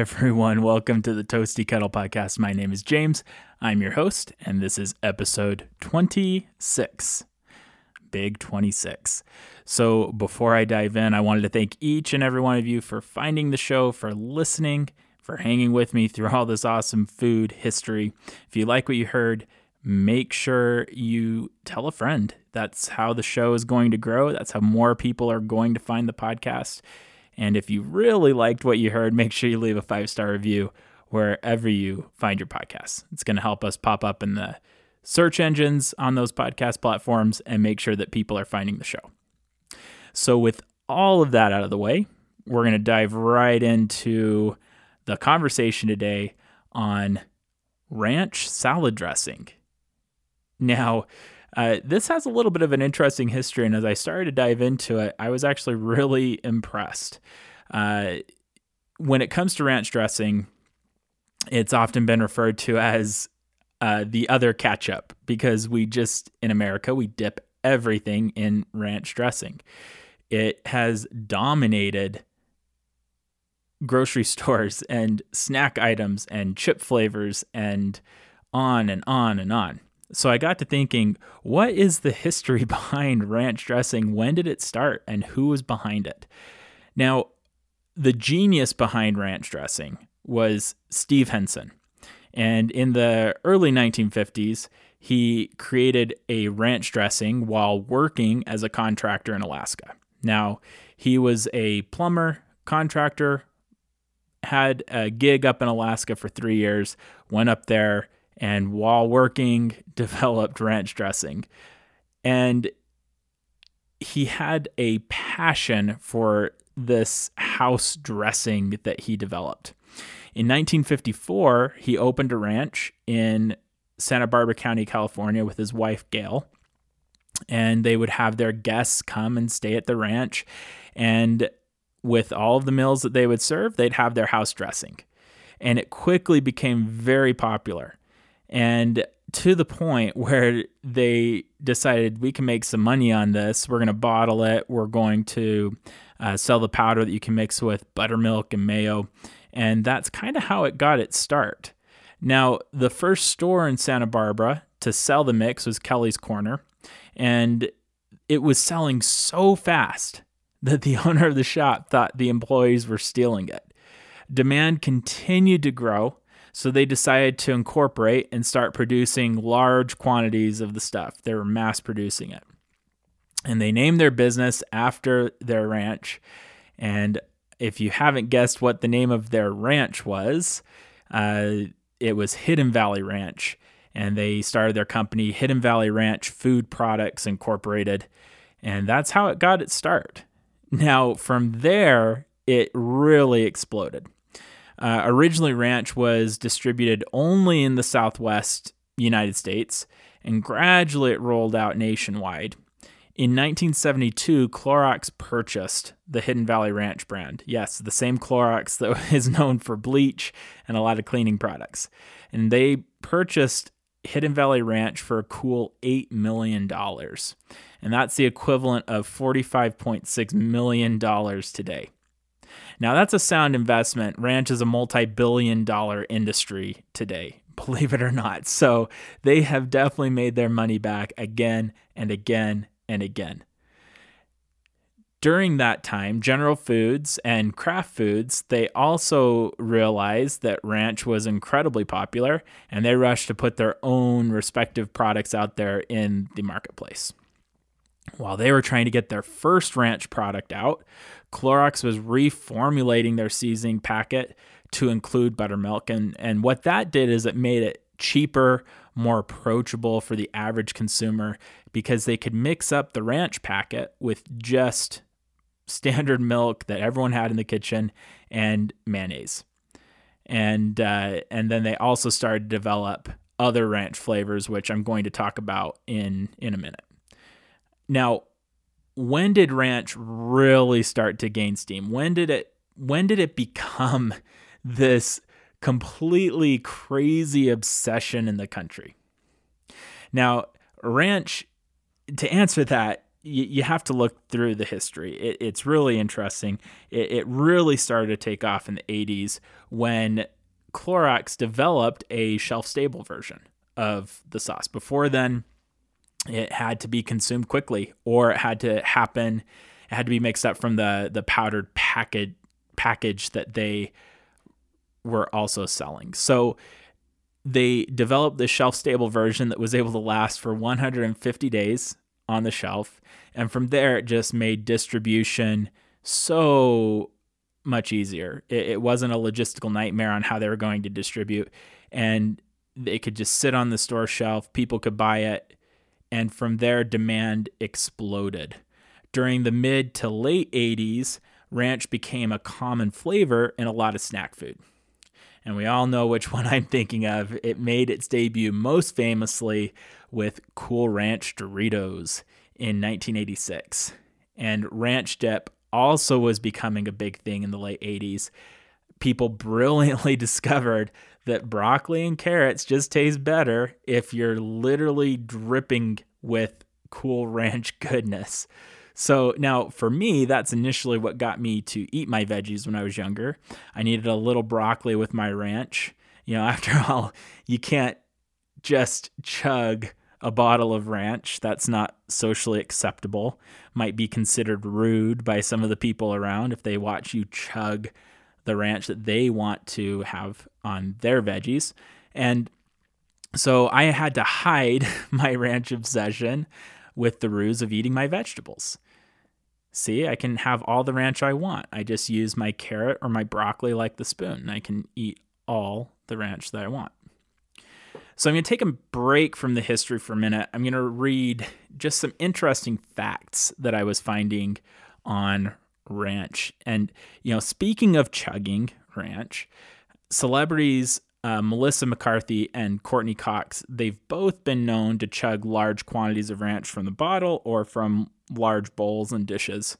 Everyone, welcome to the Toasty Kettle Podcast. My name is James. I'm your host, and this is episode 26. Big 26. So, before I dive in, I wanted to thank each and every one of you for finding the show, for listening, for hanging with me through all this awesome food history. If you like what you heard, make sure you tell a friend. That's how the show is going to grow. That's how more people are going to find the podcast. And if you really liked what you heard, make sure you leave a five star review wherever you find your podcasts. It's going to help us pop up in the search engines on those podcast platforms and make sure that people are finding the show. So, with all of that out of the way, we're going to dive right into the conversation today on ranch salad dressing. Now, uh, this has a little bit of an interesting history, and as I started to dive into it, I was actually really impressed. Uh, when it comes to ranch dressing, it's often been referred to as uh, the other ketchup because we just, in America, we dip everything in ranch dressing. It has dominated grocery stores and snack items and chip flavors and on and on and on. So I got to thinking, what is the history behind ranch dressing? When did it start and who was behind it? Now, the genius behind ranch dressing was Steve Henson. And in the early 1950s, he created a ranch dressing while working as a contractor in Alaska. Now, he was a plumber, contractor, had a gig up in Alaska for three years, went up there, and while working, developed ranch dressing. And he had a passion for this house dressing that he developed. In 1954, he opened a ranch in Santa Barbara County, California, with his wife, Gail. And they would have their guests come and stay at the ranch. And with all of the meals that they would serve, they'd have their house dressing. And it quickly became very popular. And to the point where they decided we can make some money on this. We're going to bottle it. We're going to uh, sell the powder that you can mix with buttermilk and mayo. And that's kind of how it got its start. Now, the first store in Santa Barbara to sell the mix was Kelly's Corner. And it was selling so fast that the owner of the shop thought the employees were stealing it. Demand continued to grow so they decided to incorporate and start producing large quantities of the stuff. They were mass producing it. And they named their business after their ranch. And if you haven't guessed what the name of their ranch was, uh, it was Hidden Valley Ranch. And they started their company, Hidden Valley Ranch Food Products Incorporated. And that's how it got its start. Now, from there, it really exploded. Uh, originally, ranch was distributed only in the Southwest United States, and gradually it rolled out nationwide. In 1972, Clorox purchased the Hidden Valley Ranch brand. Yes, the same Clorox that is known for bleach and a lot of cleaning products. And they purchased Hidden Valley Ranch for a cool $8 million. And that's the equivalent of $45.6 million today. Now, that's a sound investment. Ranch is a multi billion dollar industry today, believe it or not. So they have definitely made their money back again and again and again. During that time, General Foods and Kraft Foods, they also realized that ranch was incredibly popular and they rushed to put their own respective products out there in the marketplace. While they were trying to get their first ranch product out, Clorox was reformulating their seasoning packet to include buttermilk. And, and what that did is it made it cheaper, more approachable for the average consumer because they could mix up the ranch packet with just standard milk that everyone had in the kitchen and mayonnaise. And uh, and then they also started to develop other ranch flavors, which I'm going to talk about in in a minute. Now, when did ranch really start to gain steam? When did it when did it become this completely crazy obsession in the country? Now, ranch to answer that, you, you have to look through the history. It, it's really interesting. It, it really started to take off in the 80s when Clorox developed a shelf stable version of the sauce. Before then, it had to be consumed quickly or it had to happen it had to be mixed up from the the powdered package package that they were also selling. So they developed the shelf stable version that was able to last for 150 days on the shelf. And from there, it just made distribution so much easier. It, it, wasn't a logistical nightmare on how they were going to distribute. And they could just sit on the store shelf, people could buy it. And from there, demand exploded. During the mid to late 80s, ranch became a common flavor in a lot of snack food. And we all know which one I'm thinking of. It made its debut most famously with Cool Ranch Doritos in 1986. And ranch dip also was becoming a big thing in the late 80s. People brilliantly discovered that broccoli and carrots just taste better if you're literally dripping with cool ranch goodness. So now for me, that's initially what got me to eat my veggies when I was younger. I needed a little broccoli with my ranch. You know, after all, you can't just chug a bottle of ranch. That's not socially acceptable. Might be considered rude by some of the people around if they watch you chug the ranch that they want to have on their veggies. And so I had to hide my ranch obsession with the ruse of eating my vegetables. See, I can have all the ranch I want. I just use my carrot or my broccoli like the spoon, and I can eat all the ranch that I want. So I'm going to take a break from the history for a minute. I'm going to read just some interesting facts that I was finding on ranch. And, you know, speaking of chugging ranch, celebrities uh, Melissa McCarthy and Courteney Cox, they've both been known to chug large quantities of ranch from the bottle or from large bowls and dishes.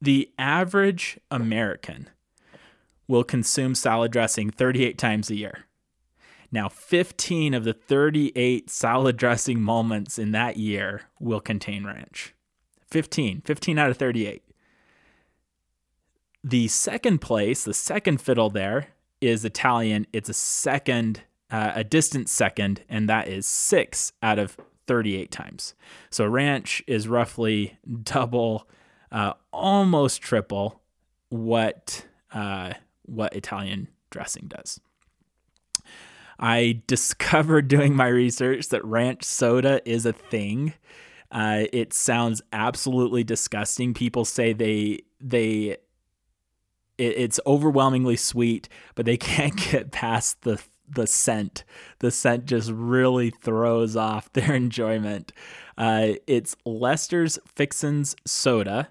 The average American will consume salad dressing 38 times a year. Now, 15 of the 38 salad dressing moments in that year will contain ranch. 15, 15 out of 38. The second place, the second fiddle there, is Italian. It's a second, uh, a distant second, and that is six out of 38 times. So ranch is roughly double, uh, almost triple what uh, what Italian dressing does. I discovered doing my research that ranch soda is a thing. Uh, it sounds absolutely disgusting. People say they they it, it's overwhelmingly sweet, but they can't get past the the scent. The scent just really throws off their enjoyment. Uh, it's Lester's Fixins Soda.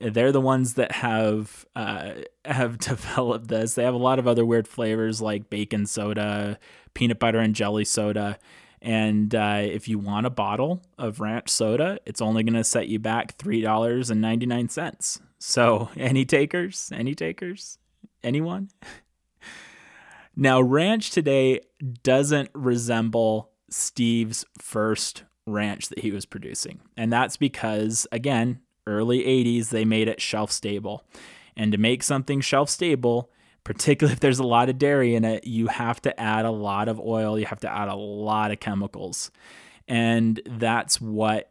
They're the ones that have uh, have developed this. They have a lot of other weird flavors like bacon soda, peanut butter and jelly soda. And uh, if you want a bottle of ranch soda, it's only going to set you back $3.99. So, any takers? Any takers? Anyone? now, ranch today doesn't resemble Steve's first ranch that he was producing. And that's because, again, early 80s, they made it shelf stable. And to make something shelf stable, particularly if there's a lot of dairy in it, you have to add a lot of oil, you have to add a lot of chemicals. And that's what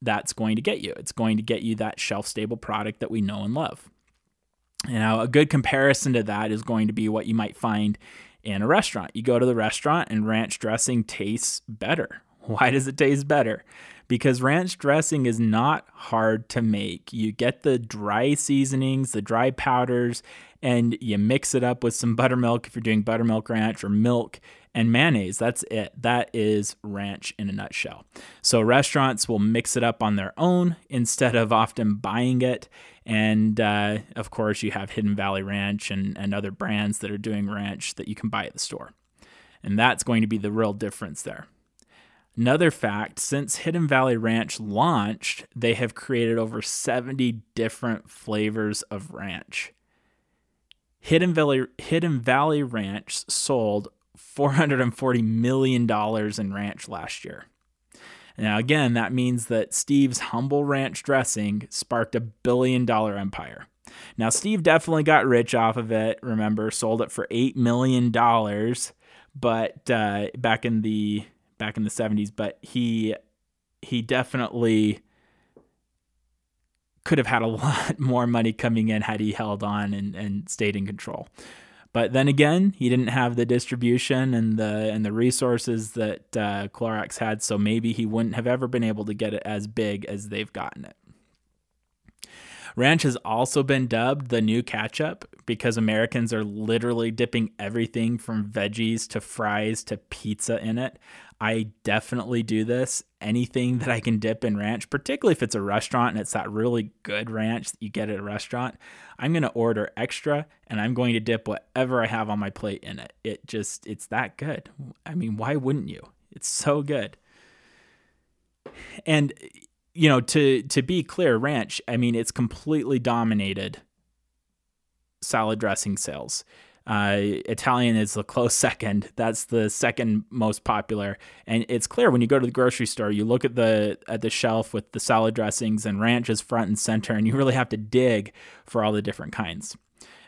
that's going to get you. It's going to get you that shelf stable product that we know and love. Now, a good comparison to that is going to be what you might find in a restaurant. You go to the restaurant and ranch dressing tastes better. Why does it taste better? because ranch dressing is not hard to make. You get the dry seasonings, the dry powders, and you mix it up with some buttermilk if you're doing buttermilk ranch or milk and mayonnaise. That's it. That is ranch in a nutshell. So restaurants will mix it up on their own instead of often buying it. And uh, of course, you have Hidden Valley Ranch and, and other brands that are doing ranch that you can buy at the store. And that's going to be the real difference there. Another fact since Hidden Valley Ranch launched, they have created over 70 different flavors of ranch. Hidden Valley, Hidden Valley Ranch sold $440 million in ranch last year. Now, again, that means that Steve's humble ranch dressing sparked a billion dollar empire. Now, Steve definitely got rich off of it. Remember, sold it for $8 million but uh, back in the back in the 70s but he he definitely could have had a lot more money coming in had he held on and, and stayed in control but then again he didn't have the distribution and the and the resources that uh, Clorox had so maybe he wouldn't have ever been able to get it as big as they've gotten it Ranch has also been dubbed the new ketchup because Americans are literally dipping everything from veggies to fries to pizza in it. I definitely do this. Anything that I can dip in ranch, particularly if it's a restaurant and it's that really good ranch that you get at a restaurant, I'm going to order extra and I'm going to dip whatever I have on my plate in it. It just, it's that good. I mean, why wouldn't you? It's so good. And you know, to to be clear, ranch, I mean, it's completely dominated salad dressing sales. Uh, Italian is the close second. That's the second most popular, and it's clear when you go to the grocery store. You look at the at the shelf with the salad dressings, and ranch is front and center, and you really have to dig for all the different kinds.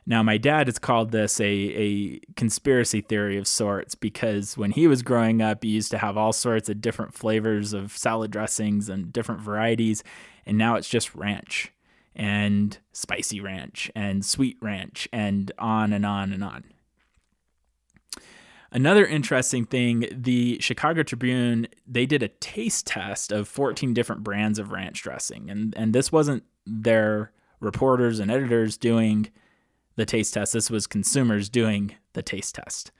Now, my dad has called this a, a conspiracy theory of sorts because when he was growing up, he used to have all sorts of different flavors of salad dressings and different varieties, and now it's just ranch and spicy ranch and sweet ranch and on and on and on. Another interesting thing, the Chicago Tribune, they did a taste test of 14 different brands of ranch dressing. And and this wasn't their reporters and editors doing the taste test. This was consumers doing the taste test.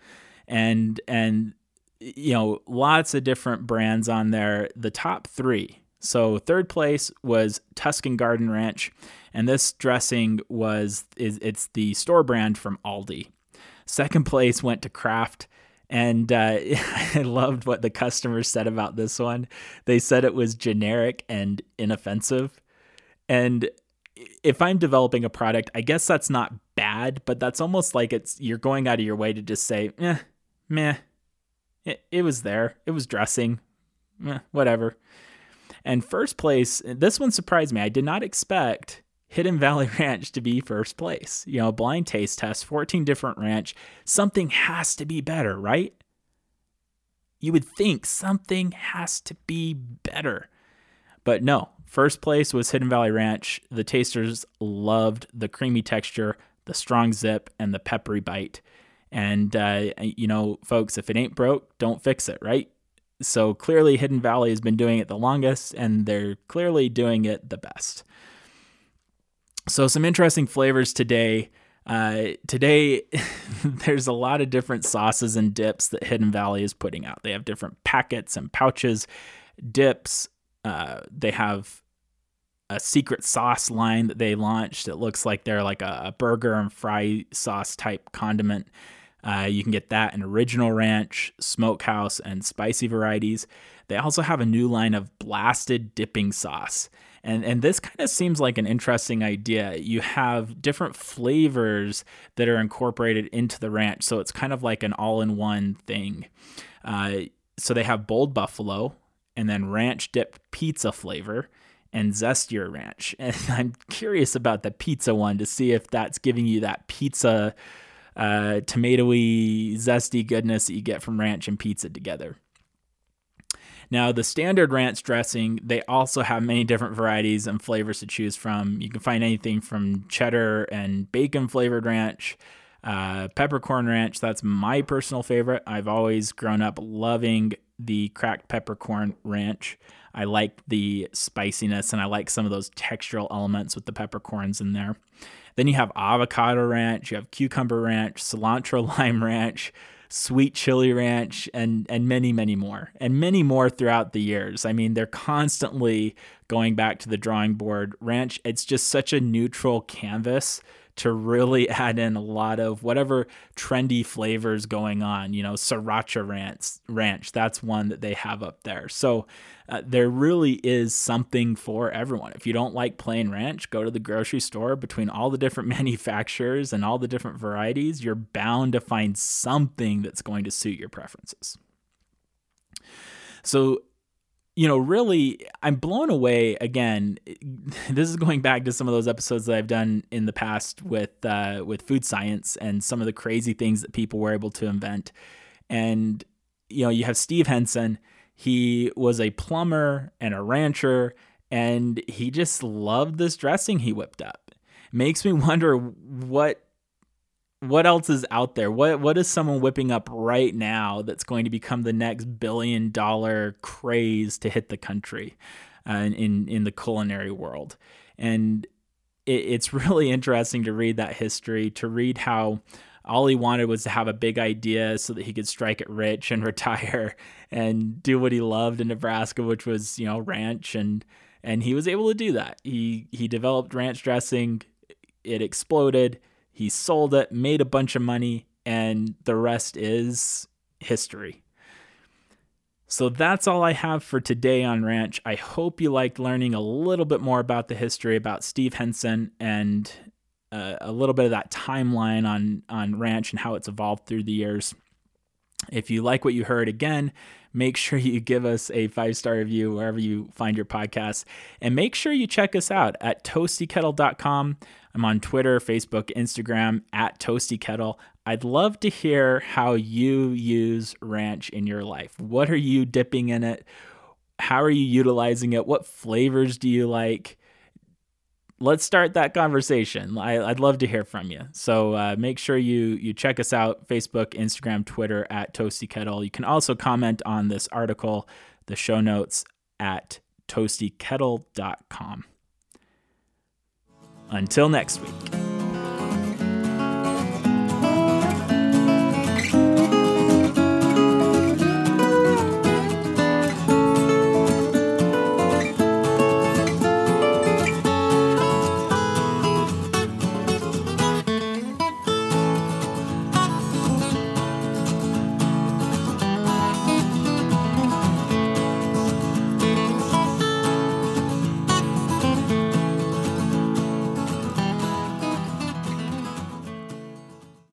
And and you know, lots of different brands on there. The top 3. So third place was Tuscan Garden Ranch, and this dressing was is it's the store brand from Aldi. Second place went to Kraft. And uh, I loved what the customers said about this one. They said it was generic and inoffensive. And if I'm developing a product, I guess that's not bad, but that's almost like it's you're going out of your way to just say, eh, meh, it, it was there, it was dressing, eh, whatever. And first place, this one surprised me. I did not expect Hidden Valley Ranch to be first place. You know, blind taste test, 14 different ranch. Something has to be better, right? You would think something has to be better. But no, First place was Hidden Valley Ranch. The tasters loved the creamy texture, the strong zip, and the peppery bite. And, uh, you know, folks, if it ain't broke, don't fix it, right? So clearly, Hidden Valley has been doing it the longest, and they're clearly doing it the best. So, some interesting flavors today. Uh, today, there's a lot of different sauces and dips that Hidden Valley is putting out. They have different packets and pouches, dips, uh, they have a secret sauce line that they launched. It looks like they're like a, a burger and fry sauce type condiment. Uh, you can get that in original ranch, smokehouse, and spicy varieties. They also have a new line of blasted dipping sauce. And, and this kind of seems like an interesting idea. You have different flavors that are incorporated into the ranch. So it's kind of like an all in one thing. Uh, so they have bold buffalo, and then ranch dip pizza flavor and zestier ranch. And I'm curious about the pizza one to see if that's giving you that pizza uh, tomatoey zesty goodness that you get from ranch and pizza together. Now, the standard ranch dressing, they also have many different varieties and flavors to choose from. You can find anything from cheddar and bacon flavored ranch, uh, peppercorn ranch. That's my personal favorite. I've always grown up loving the cracked peppercorn ranch. I like the spiciness and I like some of those textural elements with the peppercorns in there. Then you have avocado ranch, you have cucumber ranch, cilantro lime ranch, sweet chili ranch, and and many many more, and many more throughout the years. I mean, they're constantly going back to the drawing board. Ranch, it's just such a neutral canvas to really add in a lot of whatever trendy flavors going on. You know, Sriracha Ranch, ranch that's one that they have up there. So uh, there really is something for everyone. If you don't like plain ranch, go to the grocery store. Between all the different manufacturers and all the different varieties, you're bound to find something that's going to suit your preferences. So you know, really, I'm blown away again. This is going back to some of those episodes that I've done in the past with uh, with food science and some of the crazy things that people were able to invent. And you know, you have Steve Henson. He was a plumber and a rancher, and he just loved this dressing he whipped up. Makes me wonder what what else is out there? What what is someone whipping up right now that's going to become the next billion dollar craze to hit the country uh, in in the culinary world? And it, it's really interesting to read that history, to read how all he wanted was to have a big idea so that he could strike it rich and retire and do what he loved in Nebraska, which was you know ranch and and he was able to do that. He he developed ranch dressing. It exploded he sold it, made a bunch of money, and the rest is history. So that's all I have for today on Ranch. I hope you liked learning a little bit more about the history about Steve Henson and uh, a little bit of that timeline on on Ranch and how it's evolved through the years. If you like what you heard, again, make sure you give us a five star review wherever you find your podcasts. And make sure you check us out at toastykettle.com. I'm on Twitter, Facebook, Instagram at toastykettle. I'd love to hear how you use ranch in your life. What are you dipping in it? How are you utilizing it? What flavors do you like? Let's start that conversation. I, would love to hear from you. So uh, make sure you you check us out: Facebook, Instagram, Twitter at Toasty Kettle. You can also comment on this article, the show notes at toastykettle.com. Until next week.